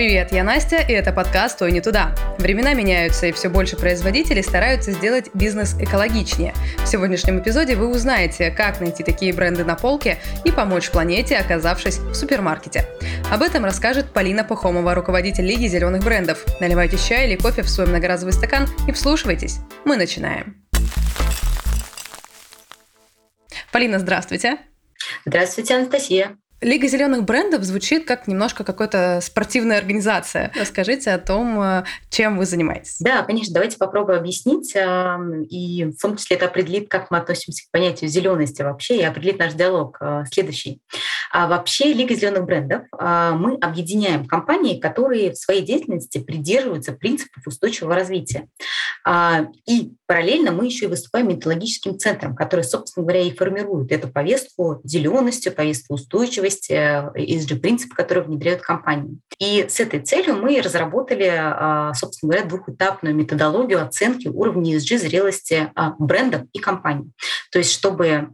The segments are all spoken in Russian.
Привет, я Настя, и это подкаст «Ой, не туда». Времена меняются, и все больше производителей стараются сделать бизнес экологичнее. В сегодняшнем эпизоде вы узнаете, как найти такие бренды на полке и помочь планете, оказавшись в супермаркете. Об этом расскажет Полина Пахомова, руководитель Лиги зеленых брендов. Наливайте чай или кофе в свой многоразовый стакан и вслушивайтесь. Мы начинаем. Полина, здравствуйте. Здравствуйте, Анастасия. Лига зеленых брендов звучит как немножко какая-то спортивная организация. Расскажите о том, э, чем вы занимаетесь. Да, конечно, давайте попробую объяснить. И в том числе это определит, как мы относимся к понятию зелености вообще, и определит наш диалог э, следующий. А вообще Лига зеленых брендов э, мы объединяем компании, которые в своей деятельности придерживаются принципов устойчивого развития. А, и параллельно мы еще и выступаем методологическим центром, который, собственно говоря, и формирует эту повестку зелености, повестку устойчивости, ESG-принципы, которые внедряют компании. И с этой целью мы разработали, а, собственно говоря, двухэтапную методологию оценки уровня ESG зрелости а, брендов и компаний. То есть, чтобы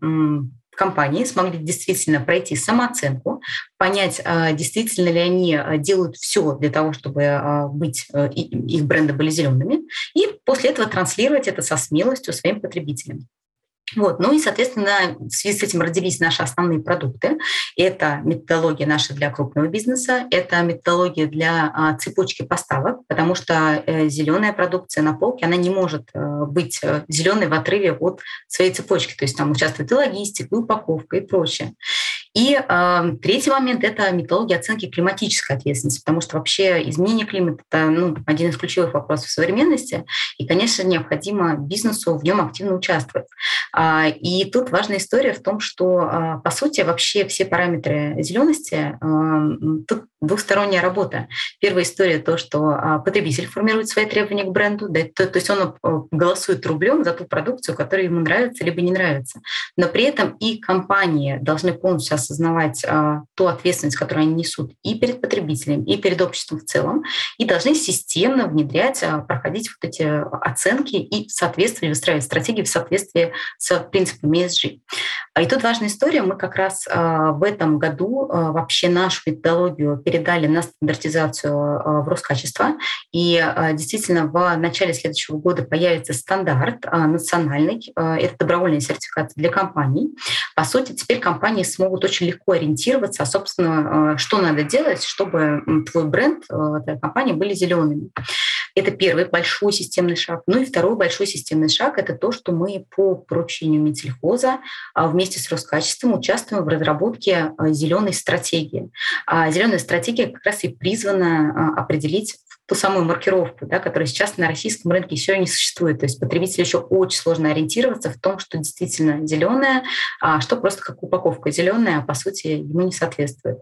компании смогли действительно пройти самооценку, понять, а, действительно ли они делают все для того, чтобы быть, э, их бренды были зелеными, и после этого транслировать это со смелостью своим потребителям. Вот. Ну и, соответственно, в связи с этим родились наши основные продукты. Это методология наша для крупного бизнеса, это методология для а, цепочки поставок, потому что э, зеленая продукция на полке, она не может э, быть э, зеленой в отрыве от своей цепочки. То есть там участвует и логистика, и упаковка, и прочее. И э, третий момент – это методология оценки климатической ответственности, потому что вообще изменение климата – это ну, один из ключевых вопросов современности, и, конечно, необходимо бизнесу в нем активно участвовать. А, и тут важная история в том, что, а, по сути, вообще все параметры зелености а, тут двухсторонняя работа. Первая история то, что потребитель формирует свои требования к бренду, да, то, то есть он голосует рублем за ту продукцию, которая ему нравится либо не нравится. Но при этом и компании должны полностью осознавать ту ответственность, которую они несут и перед потребителем, и перед обществом в целом, и должны системно внедрять, проходить вот эти оценки и в соответствии выстраивать стратегии в соответствии с принципами ESG. А и тут важная история. Мы как раз а, в этом году а, вообще нашу методологию передали на стандартизацию в Роскачество. И действительно в начале следующего года появится стандарт национальный. Это добровольный сертификат для компаний. По сути, теперь компании смогут очень легко ориентироваться, а, собственно, что надо делать, чтобы твой бренд, твоя компания были зелеными. Это первый большой системный шаг. Ну и второй большой системный шаг – это то, что мы по поручению Минсельхоза а, вместе с Роскачеством участвуем в разработке а, зеленой стратегии. А зеленая стратегия как раз и призвана определить ту самую маркировку, да, которая сейчас на российском рынке еще не существует. То есть потребителю еще очень сложно ориентироваться в том, что действительно зеленое, а что просто как упаковка зеленая, а по сути ему не соответствует.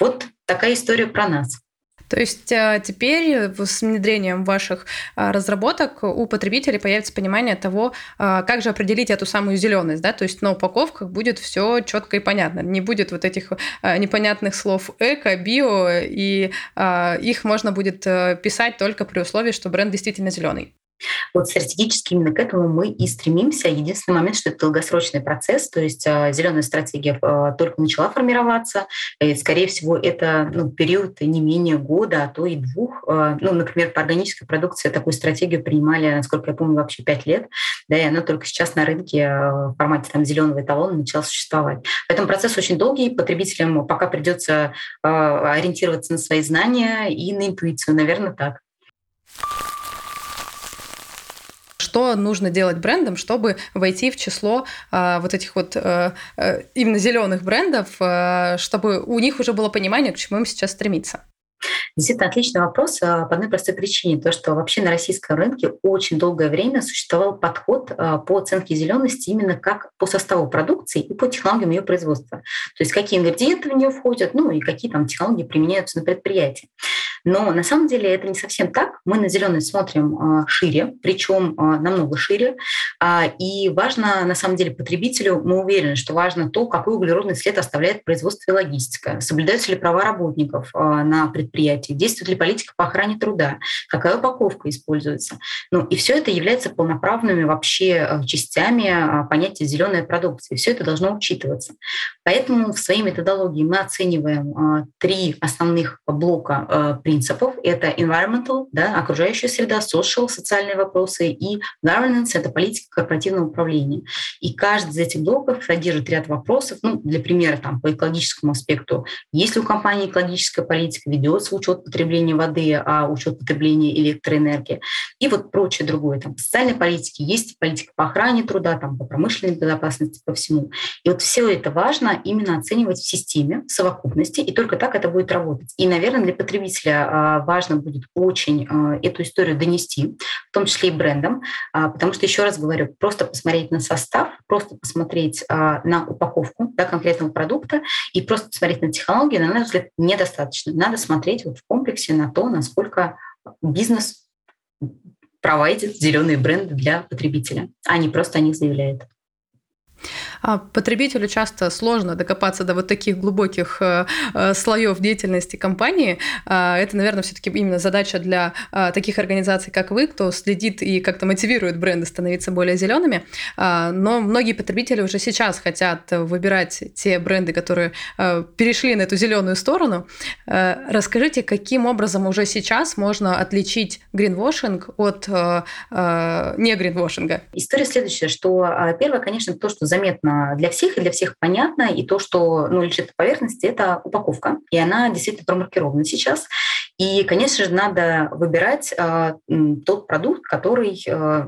Вот такая история про нас. То есть э, теперь с внедрением ваших э, разработок у потребителей появится понимание того, э, как же определить эту самую зеленость, да, то есть на упаковках будет все четко и понятно, не будет вот этих непонятных слов эко, био, и их можно будет писать только при условии, что бренд действительно зеленый. Вот стратегически именно к этому мы и стремимся. Единственный момент, что это долгосрочный процесс, то есть а, зеленая стратегия а, только начала формироваться, и, скорее всего, это ну, период не менее года, а то и двух. А, ну, например, по органической продукции такую стратегию принимали, насколько я помню, вообще пять лет, да, и она только сейчас на рынке в формате там, зеленого эталона начала существовать. Поэтому процесс очень долгий, потребителям пока придется ориентироваться на свои знания и на интуицию, наверное, так что нужно делать брендам, чтобы войти в число э, вот этих вот э, э, именно зеленых брендов, э, чтобы у них уже было понимание, к чему им сейчас стремиться? Действительно, отличный вопрос а, по одной простой причине. То, что вообще на российском рынке очень долгое время существовал подход а, по оценке зелености именно как по составу продукции и по технологиям ее производства. То есть какие ингредиенты в нее входят, ну и какие там технологии применяются на предприятии. Но на самом деле это не совсем так. Мы на зеленость смотрим шире, причем намного шире. И важно, на самом деле, потребителю, мы уверены, что важно то, какой углеродный след оставляет производство и логистика, соблюдаются ли права работников на предприятии, действует ли политика по охране труда, какая упаковка используется. Ну и все это является полноправными вообще частями понятия зеленая продукция. Все это должно учитываться. Поэтому в своей методологии мы оцениваем три основных блока принципов. Это environmental, да, окружающая среда, social, социальные вопросы и governance — это политика корпоративного управления. И каждый из этих блоков содержит ряд вопросов. Ну, для примера, там, по экологическому аспекту. Есть ли у компании экологическая политика, ведется учет потребления воды, а учет потребления электроэнергии и вот прочее другое. Там, по социальной политике есть политика по охране труда, там, по промышленной безопасности, по всему. И вот все это важно именно оценивать в системе, в совокупности, и только так это будет работать. И, наверное, для потребителя важно будет очень а, эту историю донести, в том числе и брендом, а, потому что, еще раз говорю, просто посмотреть на состав, просто посмотреть на упаковку да, конкретного продукта и просто посмотреть на технологии, на наш взгляд, недостаточно. Надо смотреть вот в комплексе на то, насколько бизнес проводит зеленые бренды для потребителя, а не просто о них заявляет. А потребителю часто сложно докопаться до вот таких глубоких э, э, слоев деятельности компании. А, это, наверное, все-таки именно задача для а, таких организаций, как вы, кто следит и как-то мотивирует бренды становиться более зелеными. А, но многие потребители уже сейчас хотят выбирать те бренды, которые э, перешли на эту зеленую сторону. Расскажите, каким образом уже сейчас можно отличить гринвошинг от не гринвошинга? История следующая, что первое, конечно, то, что заметно для всех, и для всех понятно. И то, что ну, лежит на поверхности, это упаковка. И она действительно промаркирована сейчас. И, конечно же, надо выбирать э, тот продукт, который э,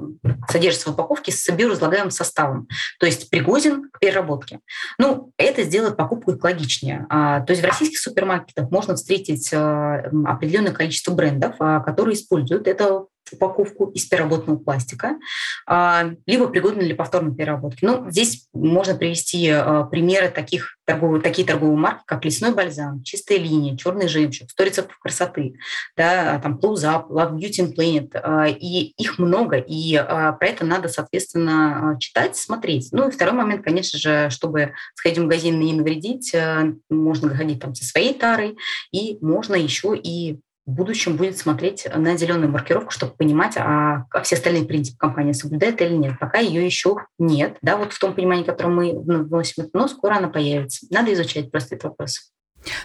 содержится в упаковке с биоразлагаемым составом, то есть пригоден к переработке. Ну, это сделает покупку экологичнее. А, то есть в российских супермаркетах можно встретить э, определенное количество брендов, э, которые используют это упаковку из переработанного пластика, а, либо пригодны для повторной переработки. Ну, здесь можно привести а, примеры таких торговых, такие торговые марки, как лесной бальзам, чистая линия, черный жемчуг, 100 рецептов красоты, да, там Close Up, Love Beauty and Planet, а, и их много, и про это надо, соответственно, читать, смотреть. Ну и второй момент, конечно же, чтобы сходить в магазин и не навредить, можно ходить там со своей тарой, и можно еще и в будущем будет смотреть на зеленую маркировку, чтобы понимать, а, а все остальные принципы компания соблюдает или нет. Пока ее еще нет, да, вот в том понимании, которое мы вносим, но скоро она появится. Надо изучать просто этот вопрос.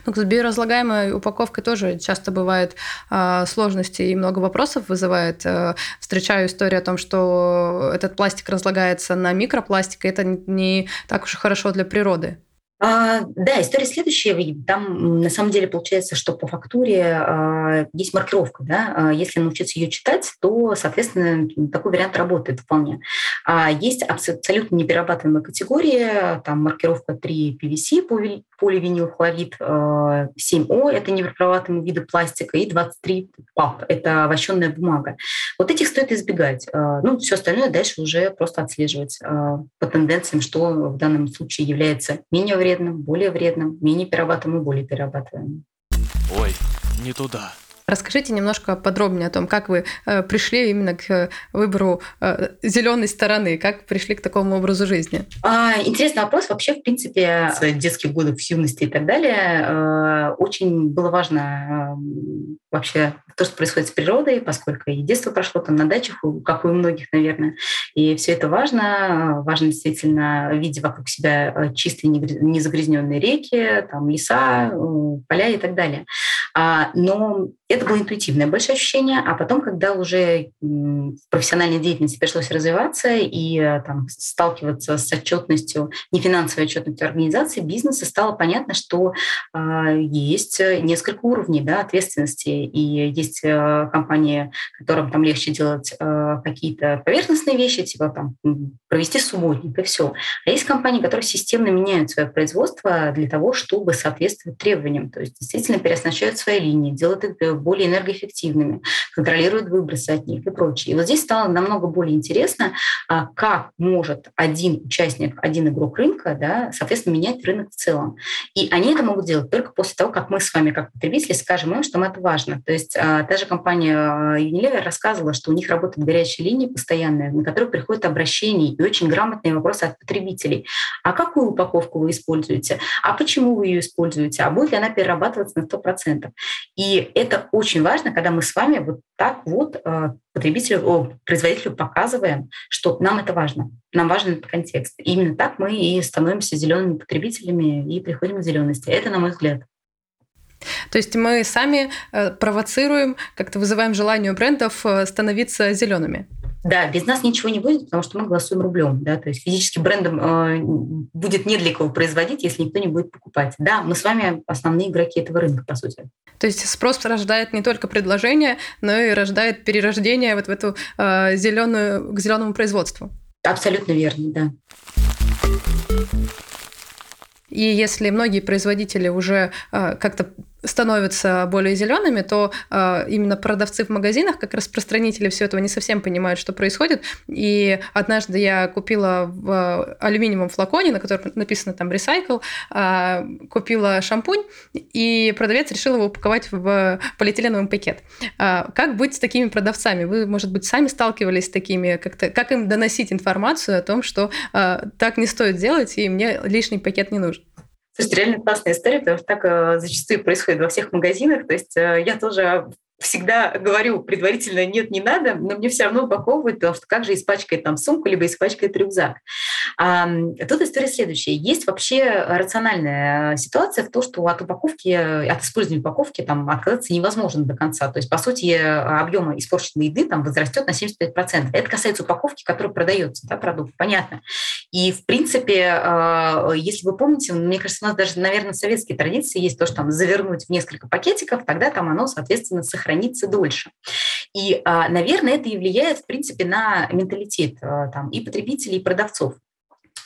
Ну, с биоразлагаемой упаковкой тоже часто бывают э, сложности и много вопросов вызывает. Э, встречаю историю о том, что этот пластик разлагается на микропластик, и это не так уж и хорошо для природы. А, да, история следующая. Там на самом деле получается, что по фактуре а, есть маркировка. Да? А, если научиться ее читать, то, соответственно, такой вариант работает вполне. А есть абсолютно неперерабатываемая категория, там маркировка 3 PVC, поливинилхлорид, 7О – это неперерабатываемые виды пластика, и 23 ПАП – это вощенная бумага. Вот этих стоит избегать. Ну, все остальное дальше уже просто отслеживать по тенденциям, что в данном случае является менее вредным вредным, более вредным, менее перерабатываемым более перерабатываемым. Ой, не туда. Расскажите немножко подробнее о том, как вы э, пришли именно к выбору э, зеленой стороны, как пришли к такому образу жизни. А, интересный вопрос. Вообще, в принципе, с детских годов, в юности и так далее, э, очень было важно э, вообще то, что происходит с природой, поскольку и детство прошло там на дачах, как и у многих, наверное. И все это важно. Важно действительно видеть вокруг себя э, чистые, незагрязненные реки, там леса, э, поля и так далее. А, но это было интуитивное большое ощущение, а потом, когда уже в профессиональной деятельности пришлось развиваться и э, там, сталкиваться с отчетностью, не финансовой отчетностью организации, бизнеса, стало понятно, что э, есть несколько уровней да, ответственности, и есть э, компании, которым там легче делать э, какие-то поверхностные вещи, типа там провести субботник и все. А есть компании, которые системно меняют свое производство для того, чтобы соответствовать требованиям, то есть действительно переоснащают свои линии, делают их более энергоэффективными, контролируют выбросы от них и прочее. И вот здесь стало намного более интересно, а, как может один участник, один игрок рынка, да, соответственно, менять рынок в целом. И они это могут делать только после того, как мы с вами, как потребители, скажем им, что нам это важно. То есть а, та же компания Unilever рассказывала, что у них работает горячая линия постоянная, на которую приходят обращения и очень грамотные вопросы от потребителей. А какую упаковку вы используете? А почему вы ее используете? А будет ли она перерабатываться на 100%? И это очень важно, когда мы с вами вот так вот э, потребителю, производителю показываем, что нам это важно. Нам важен этот контекст. И именно так мы и становимся зелеными потребителями и приходим к зелености. Это, на мой взгляд. То есть мы сами э, провоцируем, как-то вызываем желание у брендов э, становиться зелеными. Да, без нас ничего не будет, потому что мы голосуем рублем. Да? То есть физически брендом э, будет не для кого производить, если никто не будет покупать. Да, мы с вами основные игроки этого рынка, по сути. То есть спрос рождает не только предложение, но и рождает перерождение вот в эту э, зеленую, к зеленому производству. Абсолютно верно, да. И если многие производители уже э, как-то становятся более зелеными, то э, именно продавцы в магазинах, как распространители все этого не совсем понимают, что происходит. И однажды я купила в алюминиевом флаконе, на котором написано там recycle, э, купила шампунь, и продавец решил его упаковать в полиэтиленовый пакет. Э, как быть с такими продавцами? Вы, может быть, сами сталкивались с такими, как-то, как им доносить информацию о том, что э, так не стоит делать, и мне лишний пакет не нужен? Слушайте, реально классная история, потому что так э, зачастую происходит во всех магазинах. То есть э, я тоже всегда говорю предварительно нет, не надо, но мне все равно упаковывают, потому что как же испачкает там сумку, либо испачкает рюкзак. А, тут история следующая. Есть вообще рациональная ситуация в том, что от упаковки, от использования упаковки там отказаться невозможно до конца. То есть, по сути, объема испорченной еды там возрастет на 75%. Это касается упаковки, которая продается, да, продукт, понятно. И, в принципе, а, если вы помните, мне кажется, у нас даже, наверное, советские традиции есть то, что там завернуть в несколько пакетиков, тогда там оно, соответственно, сохраняется хранится дольше. И, а, наверное, это и влияет, в принципе, на менталитет а, там, и потребителей, и продавцов.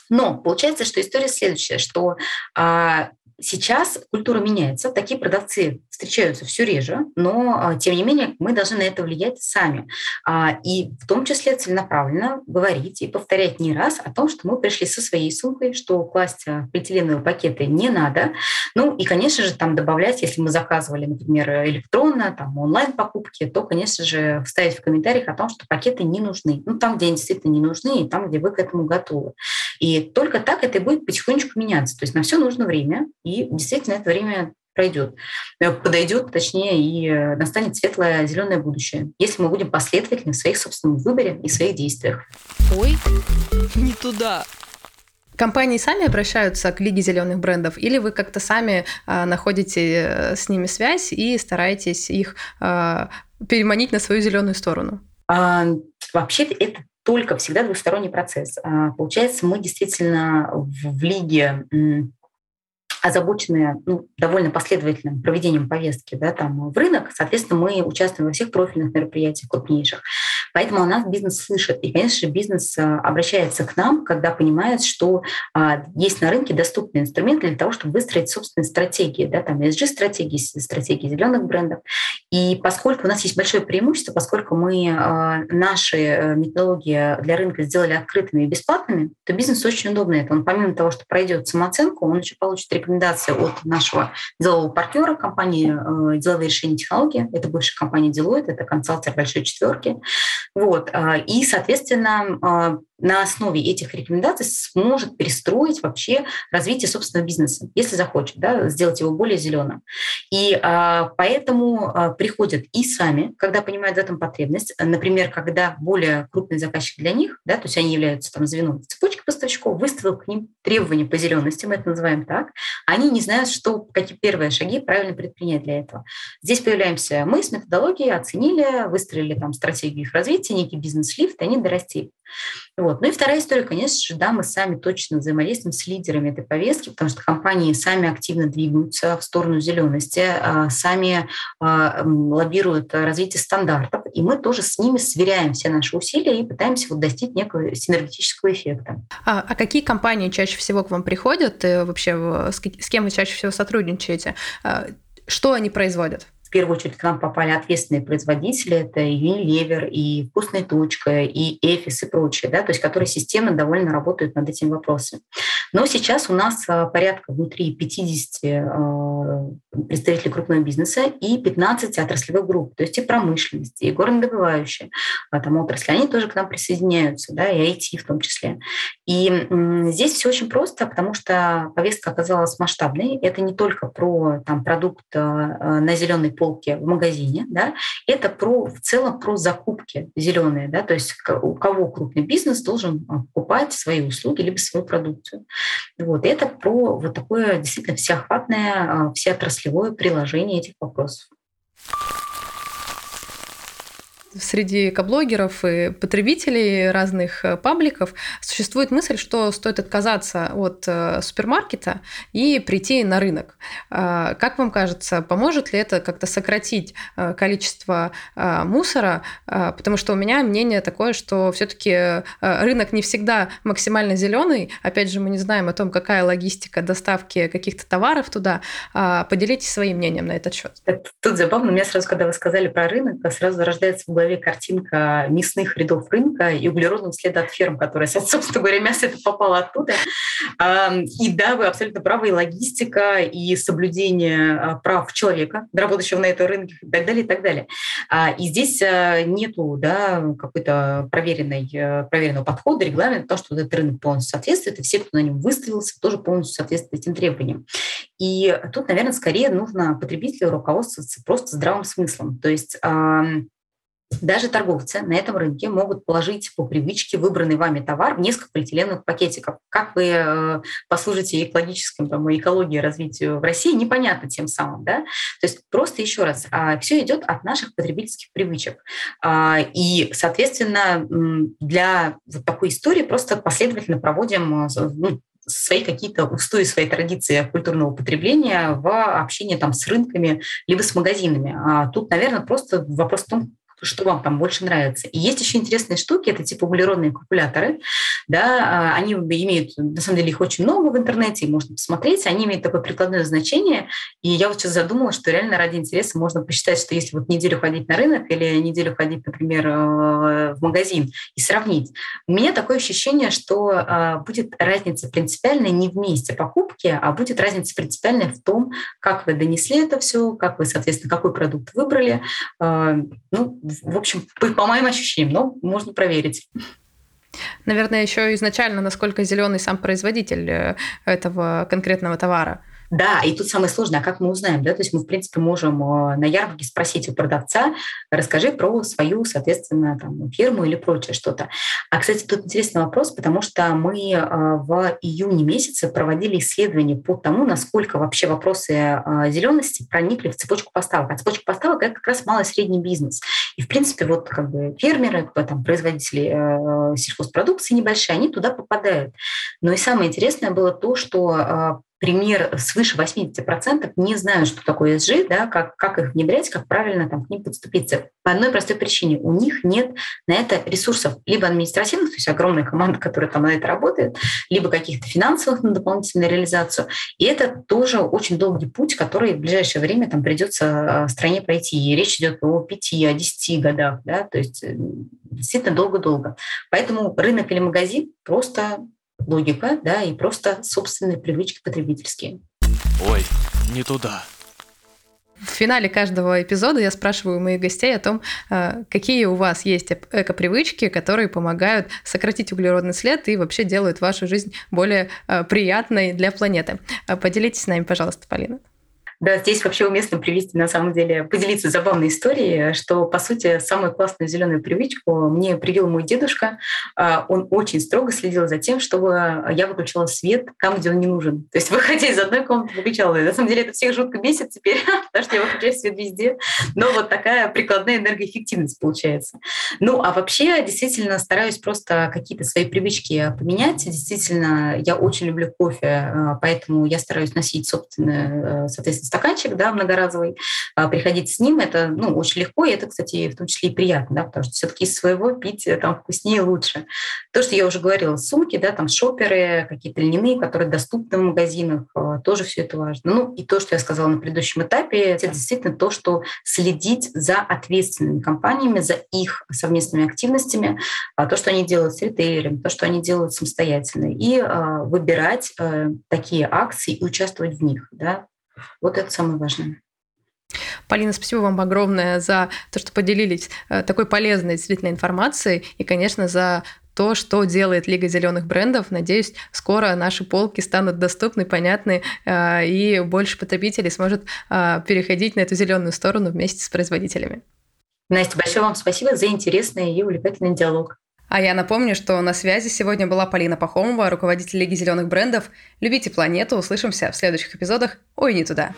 Но получается, что история следующая, что а, Сейчас культура меняется, такие продавцы встречаются все реже, но а, тем не менее мы должны на это влиять сами. А, и в том числе целенаправленно говорить и повторять не раз о том, что мы пришли со своей сумкой, что класть а, полиэтиленовые пакеты не надо. Ну и, конечно же, там добавлять, если мы заказывали, например, электронно, там онлайн-покупки, то, конечно же, вставить в комментариях о том, что пакеты не нужны. Ну там, где они действительно не нужны, и там, где вы к этому готовы. И только так это и будет потихонечку меняться. То есть на все нужно время, и действительно это время пройдет, э, подойдет, точнее, и э, настанет светлое зеленое будущее, если мы будем последовательны в своих собственном выборе и своих действиях. Ой, не туда. Компании сами обращаются к Лиге зеленых брендов, или вы как-то сами а, находите э, с ними связь и стараетесь их а, переманить на свою зеленую сторону? А, вообще это только всегда двусторонний процесс. А, получается, мы действительно в, в лиге озабоченные ну, довольно последовательным проведением повестки да, там, в рынок, соответственно, мы участвуем во всех профильных мероприятиях крупнейших. Поэтому у нас бизнес слышит. И, конечно бизнес а, обращается к нам, когда понимает, что а, есть на рынке доступные инструменты для того, чтобы выстроить собственные стратегии, да, там ESG-стратегии, стратегии зеленых брендов. И поскольку у нас есть большое преимущество, поскольку мы а, наши э, методологии для рынка сделали открытыми и бесплатными, то бизнес очень удобно это. Он помимо того, что пройдет самооценку, он еще получит рекомендации от нашего делового партнера компании э, «Деловые решения технологии». Это бывшая компания Deloitte, это консалтер большой четверки. Вот. А, и, соответственно, а, на основе этих рекомендаций сможет перестроить вообще развитие собственного бизнеса, если захочет, да, сделать его более зеленым. И а, поэтому а, приходят и сами, когда понимают в этом потребность. Например, когда более крупный заказчик для них, да, то есть они являются там звеном цепочки поставщиков, выставил к ним требования по зелености, мы это называем так, они не знают, что, какие первые шаги правильно предпринять для этого. Здесь появляемся мы с методологией, оценили, выстроили там стратегию их развития, некий бизнес-лифт, они дорастили. Вот. Ну и вторая история, конечно же, да, мы сами точно взаимодействуем с лидерами этой повестки, потому что компании сами активно двигаются в сторону зелености, а, сами а, лоббируют развитие стандартов, и мы тоже с ними сверяем все наши усилия и пытаемся вот достичь некого синергетического эффекта. А, а какие компании чаще всего к вам приходят? И вообще с кем вы чаще всего сотрудничаете? Что они производят? В первую очередь к нам попали ответственные производители, это Unilever, и «Вкусная точка», и «Эфис» и прочие, да, то есть которые системно довольно работают над этим вопросом. Но сейчас у нас а, порядка внутри 50 а, представителей крупного бизнеса и 15 отраслевых групп, то есть и промышленность, и горнодобывающие а, там отрасли, они тоже к нам присоединяются, да, и IT в том числе. И здесь все очень просто, потому что повестка оказалась масштабной. Это не только про там, продукт на зеленой полке в магазине, да, это про, в целом про закупки зеленые, да, то есть у кого крупный бизнес должен покупать свои услуги либо свою продукцию. Вот. это про вот такое действительно всеохватное, а, всеотраслевое приложение этих вопросов среди экоблогеров и потребителей разных э, пабликов существует мысль, что стоит отказаться от э, супермаркета и прийти на рынок. А, как вам кажется, поможет ли это как-то сократить э, количество мусора? А, потому что у меня мнение такое, что все-таки рынок не всегда максимально зеленый. Опять же, мы не знаем о том, какая логистика доставки каких-то товаров туда. А, поделитесь своим мнением на этот счет. Тут забавно, у меня сразу, когда вы сказали про рынок, сразу рождается в голове голове картинка мясных рядов рынка и углеродного следа от ферм, которые, собственно говоря, мясо это попало оттуда. И да, вы абсолютно правы, и логистика, и соблюдение а, прав человека, работающего на этом рынке и так далее, и так далее. А, и здесь а, нету да, какой-то проверенной, э, проверенного подхода, регламента, то, что этот рынок полностью соответствует, и все, кто на нем выставился, тоже полностью соответствует этим требованиям. И тут, наверное, скорее нужно потребителю руководствоваться просто здравым смыслом. То есть даже торговцы на этом рынке могут положить по привычке выбранный вами товар в несколько полиэтиленовых пакетиков. Как вы э, послужите экологическим там, экологии развитию в России, непонятно тем самым. Да? То есть просто еще раз, а, все идет от наших потребительских привычек. А, и, соответственно, для вот такой истории просто последовательно проводим э, ну, свои какие-то устои, свои традиции культурного потребления в общении там, с рынками либо с магазинами. А тут, наверное, просто вопрос в том, что вам там больше нравится. И есть еще интересные штуки, это типа углеродные калькуляторы, да, а, они имеют, на самом деле их очень много в интернете, можно посмотреть, они имеют такое прикладное значение, и я вот сейчас задумалась, что реально ради интереса можно посчитать, что если вот неделю ходить на рынок или неделю ходить, например, э, в магазин и сравнить, у меня такое ощущение, что а, будет разница принципиальная не в месте покупки, а будет разница принципиальная в том, как вы донесли это все, как вы, соответственно, какой продукт выбрали, а, ну, в общем, по, моим ощущениям, но можно проверить. Наверное, еще изначально, насколько зеленый сам производитель э, этого конкретного товара. Да, и тут самое сложное, а как мы узнаем, да, то есть мы, в принципе, можем э, на ярмарке спросить у продавца, расскажи про свою, соответственно, там, фирму или прочее что-то. А, кстати, тут интересный вопрос, потому что мы э, в июне месяце проводили исследование по тому, насколько вообще вопросы э, зелености проникли в цепочку поставок. А цепочка поставок – это как раз малый средний бизнес. И, в принципе, вот как бы фермеры, там, производители сельхозпродукции небольшие, они туда попадают. Но и самое интересное было то, что пример свыше 80% не знают, что такое ESG, да, как, как их внедрять, как правильно там, к ним подступиться. По одной простой причине. У них нет на это ресурсов либо административных, то есть огромная команда, которая там на это работает, либо каких-то финансовых на дополнительную реализацию. И это тоже очень долгий путь, который в ближайшее время там придется а, стране пройти. И речь идет о 5, о 10 годах, да, то есть э, действительно долго-долго. Поэтому рынок или магазин просто логика, да, и просто собственные привычки потребительские. Ой, не туда. В финале каждого эпизода я спрашиваю моих гостей о том, э, какие у вас есть эко-привычки, которые помогают сократить углеродный след и вообще делают вашу жизнь более э, приятной для планеты. Э, поделитесь с нами, пожалуйста, Полина. Да, здесь вообще уместно привести, на самом деле, поделиться забавной историей, что, по сути, самую классную зеленую привычку мне привил мой дедушка. А, он очень строго следил за тем, чтобы я выключала свет там, где он не нужен. То есть, выходя из одной комнаты, выключала. На самом деле, это всех жутко бесит теперь, потому что я выключаю свет везде. Но вот такая прикладная энергоэффективность получается. Ну, а вообще, действительно, стараюсь просто какие-то свои привычки поменять. Действительно, я очень люблю кофе, а, поэтому я стараюсь носить собственное, э, соответственно, стаканчик, да, многоразовый, а, приходить с ним, это, ну, очень легко, и это, кстати, в том числе и приятно, да, потому что все-таки из своего пить э, там вкуснее и лучше. То, что я уже говорила, сумки, да, там шоперы, какие-то льняные, которые доступны в магазинах, а, тоже все это важно. Ну, и то, что я сказала на предыдущем этапе, это действительно то, что следить за ответственными компаниями, за их совместными активностями, а, то, что они делают с ритейлерами, то, что они делают самостоятельно, и выбирать э, такие акции и участвовать в них. Да? Вот это самое важное. Полина, спасибо вам огромное за то, что поделились э, такой полезной действительно информацией и, конечно, за то, что делает Лига зеленых брендов. Надеюсь, скоро наши полки станут доступны, понятны, э, и больше потребителей сможет э, переходить на эту зеленую сторону вместе с производителями. Настя, большое вам спасибо за интересный и увлекательный диалог. А я напомню, что на связи сегодня была Полина Пахомова, руководитель Лиги зеленых брендов. Любите планету, услышимся в следующих эпизодах. Ой, не туда.